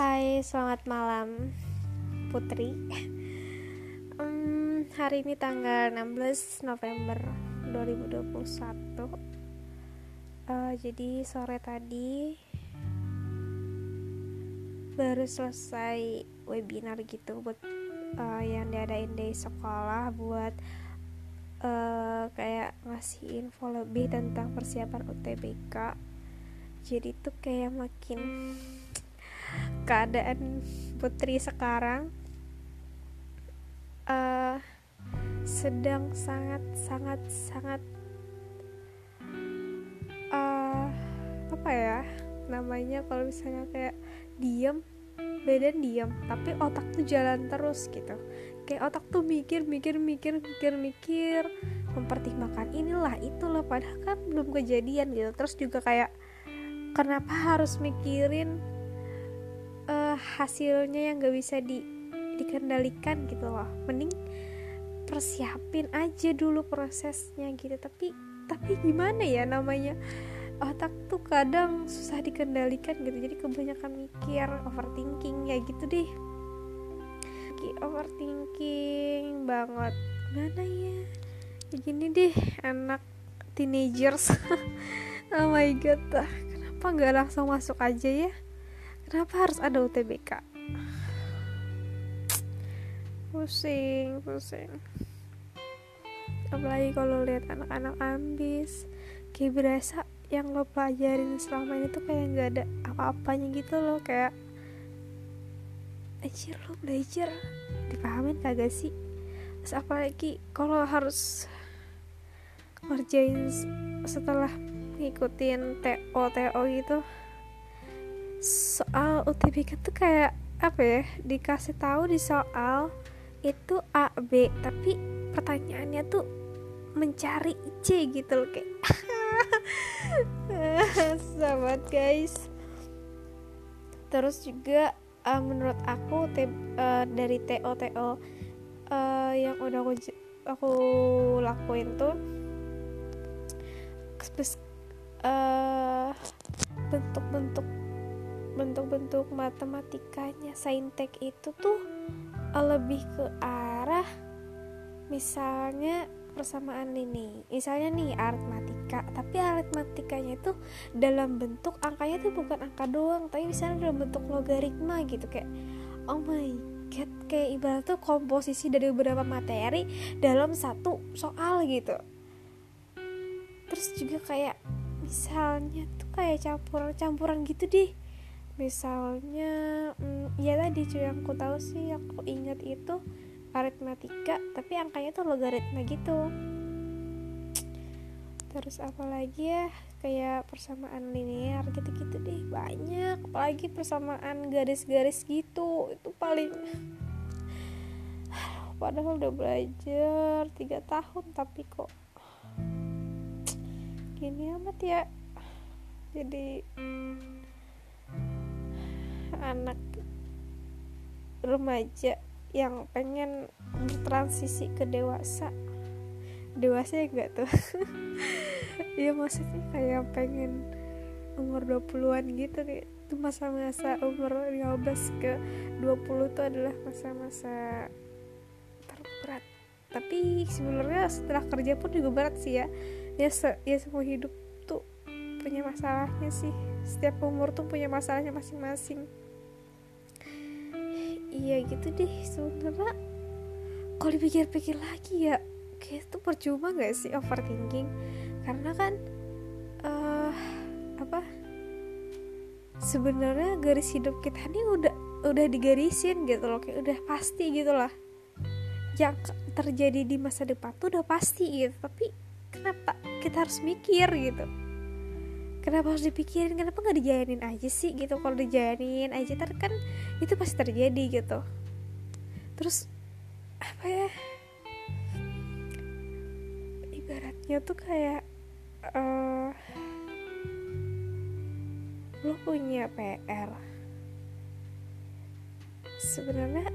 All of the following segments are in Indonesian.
Hai, selamat malam Putri. Um, Hari ini tanggal 16 November 2021 uh, Jadi sore tadi Baru selesai webinar gitu Buat uh, yang diadain di sekolah Buat uh, kayak ngasih info lebih tentang persiapan UTBK jadi tuh kayak makin keadaan putri sekarang uh, sedang sangat sangat sangat uh, apa ya namanya kalau misalnya kayak diem badan diem tapi otak tuh jalan terus gitu. Kayak otak tuh mikir mikir mikir mikir mikir mempertimbangkan inilah itulah padahal kan belum kejadian gitu. Terus juga kayak kenapa harus mikirin hasilnya yang gak bisa di dikendalikan gitu loh. Mending persiapin aja dulu prosesnya gitu. Tapi tapi gimana ya namanya? Otak tuh kadang susah dikendalikan gitu. Jadi kebanyakan mikir overthinking ya gitu deh. Overthinking banget. Mana ya? Gini deh anak teenagers. Oh my god kenapa nggak langsung masuk aja ya kenapa harus ada UTBK pusing pusing. Apalagi kalau lihat anak-anak ambis. Kayak berasa yang lo pelajarin selama ini tuh kayak nggak ada apa-apanya gitu loh kayak anjir lo belajar. Dipahamin kagak sih? Terus apalagi kalau harus ngerjain setelah ngikutin TO TO gitu soal UTBK tuh kayak apa ya dikasih tahu di soal itu A B tapi pertanyaannya tuh mencari C gitu loh kayak. Sahabat guys. Terus juga uh, menurut aku te, uh, dari TO TO uh, yang udah aku aku lakuin tuh uh, bentuk-bentuk bentuk-bentuk matematikanya. Saintek itu tuh lebih ke arah misalnya persamaan ini. Misalnya nih aritmatika. Tapi aritmatikanya itu dalam bentuk angkanya tuh bukan angka doang. Tapi misalnya dalam bentuk logaritma gitu. Kayak oh my god kayak ibarat tuh komposisi dari beberapa materi dalam satu soal gitu. Terus juga kayak misalnya tuh kayak campuran campuran gitu deh misalnya hmm, ya tadi cuy yang aku tahu sih yang aku ingat itu aritmatika tapi angkanya tuh logaritma gitu. Terus apalagi ya kayak persamaan linear gitu-gitu deh banyak. Apalagi persamaan garis-garis gitu itu paling padahal udah belajar tiga tahun tapi kok gini amat ya. Jadi anak remaja yang pengen bertransisi ke dewasa. Dewasa ya enggak tuh? Ya maksudnya kayak pengen umur 20-an gitu kayak itu masa-masa umur 15 ke 20 tuh adalah masa-masa terberat. Tapi sebenarnya setelah kerja pun juga berat sih ya. Ya se ya semua hidup tuh punya masalahnya sih. Setiap umur tuh punya masalahnya masing-masing iya gitu deh sebenarnya kalau dipikir-pikir lagi ya kayak itu percuma gak sih overthinking? Karena kan uh, apa sebenarnya garis hidup kita ini udah udah digarisin gitu loh kayak udah pasti gitu lah. Yang terjadi di masa depan tuh udah pasti gitu tapi kenapa kita harus mikir gitu kenapa harus dipikirin? Kenapa nggak dijalanin aja sih gitu? Kalau dijalanin aja ter kan itu pasti terjadi gitu. Terus apa ya? Ibaratnya tuh kayak uh, lo punya PR sebenarnya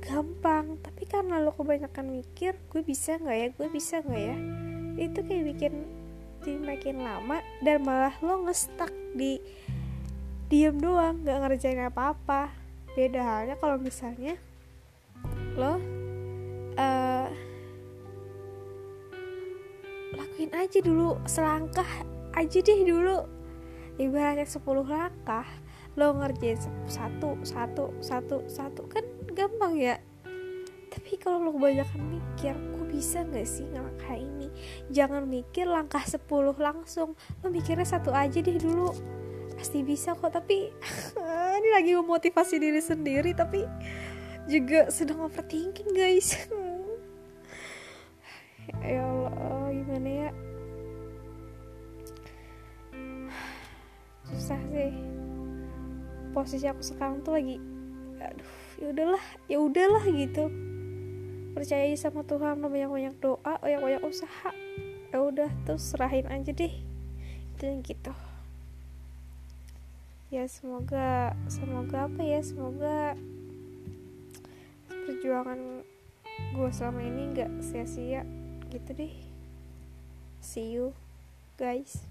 gampang tapi karena lo kebanyakan mikir gue bisa nggak ya? Gue bisa nggak ya? Itu kayak bikin jadi makin lama dan malah lo ngestak di diem doang nggak ngerjain apa-apa. Beda halnya kalau misalnya lo uh, lakuin aja dulu selangkah aja deh dulu. Ibaratnya 10 langkah lo ngerjain satu satu satu satu. Kan gampang ya tapi kalau lo kebanyakan mikir kok bisa gak sih ngelangkah ini? Jangan mikir langkah 10 langsung. Lo mikirnya satu aja deh dulu. Pasti bisa kok tapi ini lagi memotivasi diri sendiri tapi juga sedang overthinking guys. Ya Allah gimana ya? Susah sih. Posisi aku sekarang tuh lagi aduh ya udahlah ya udahlah gitu percaya sama Tuhan lo banyak banyak doa banyak banyak usaha. Ya udah terus serahin aja deh. Itu yang gitu. Ya semoga semoga apa ya semoga perjuangan gue selama ini nggak sia-sia. Gitu deh. See you guys